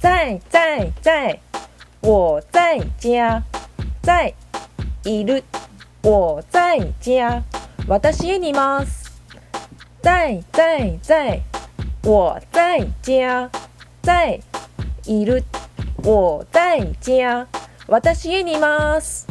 在在在，我在家。在いる。我在家。私にいます。在在在，我在家。在いる。我在家。私にいます。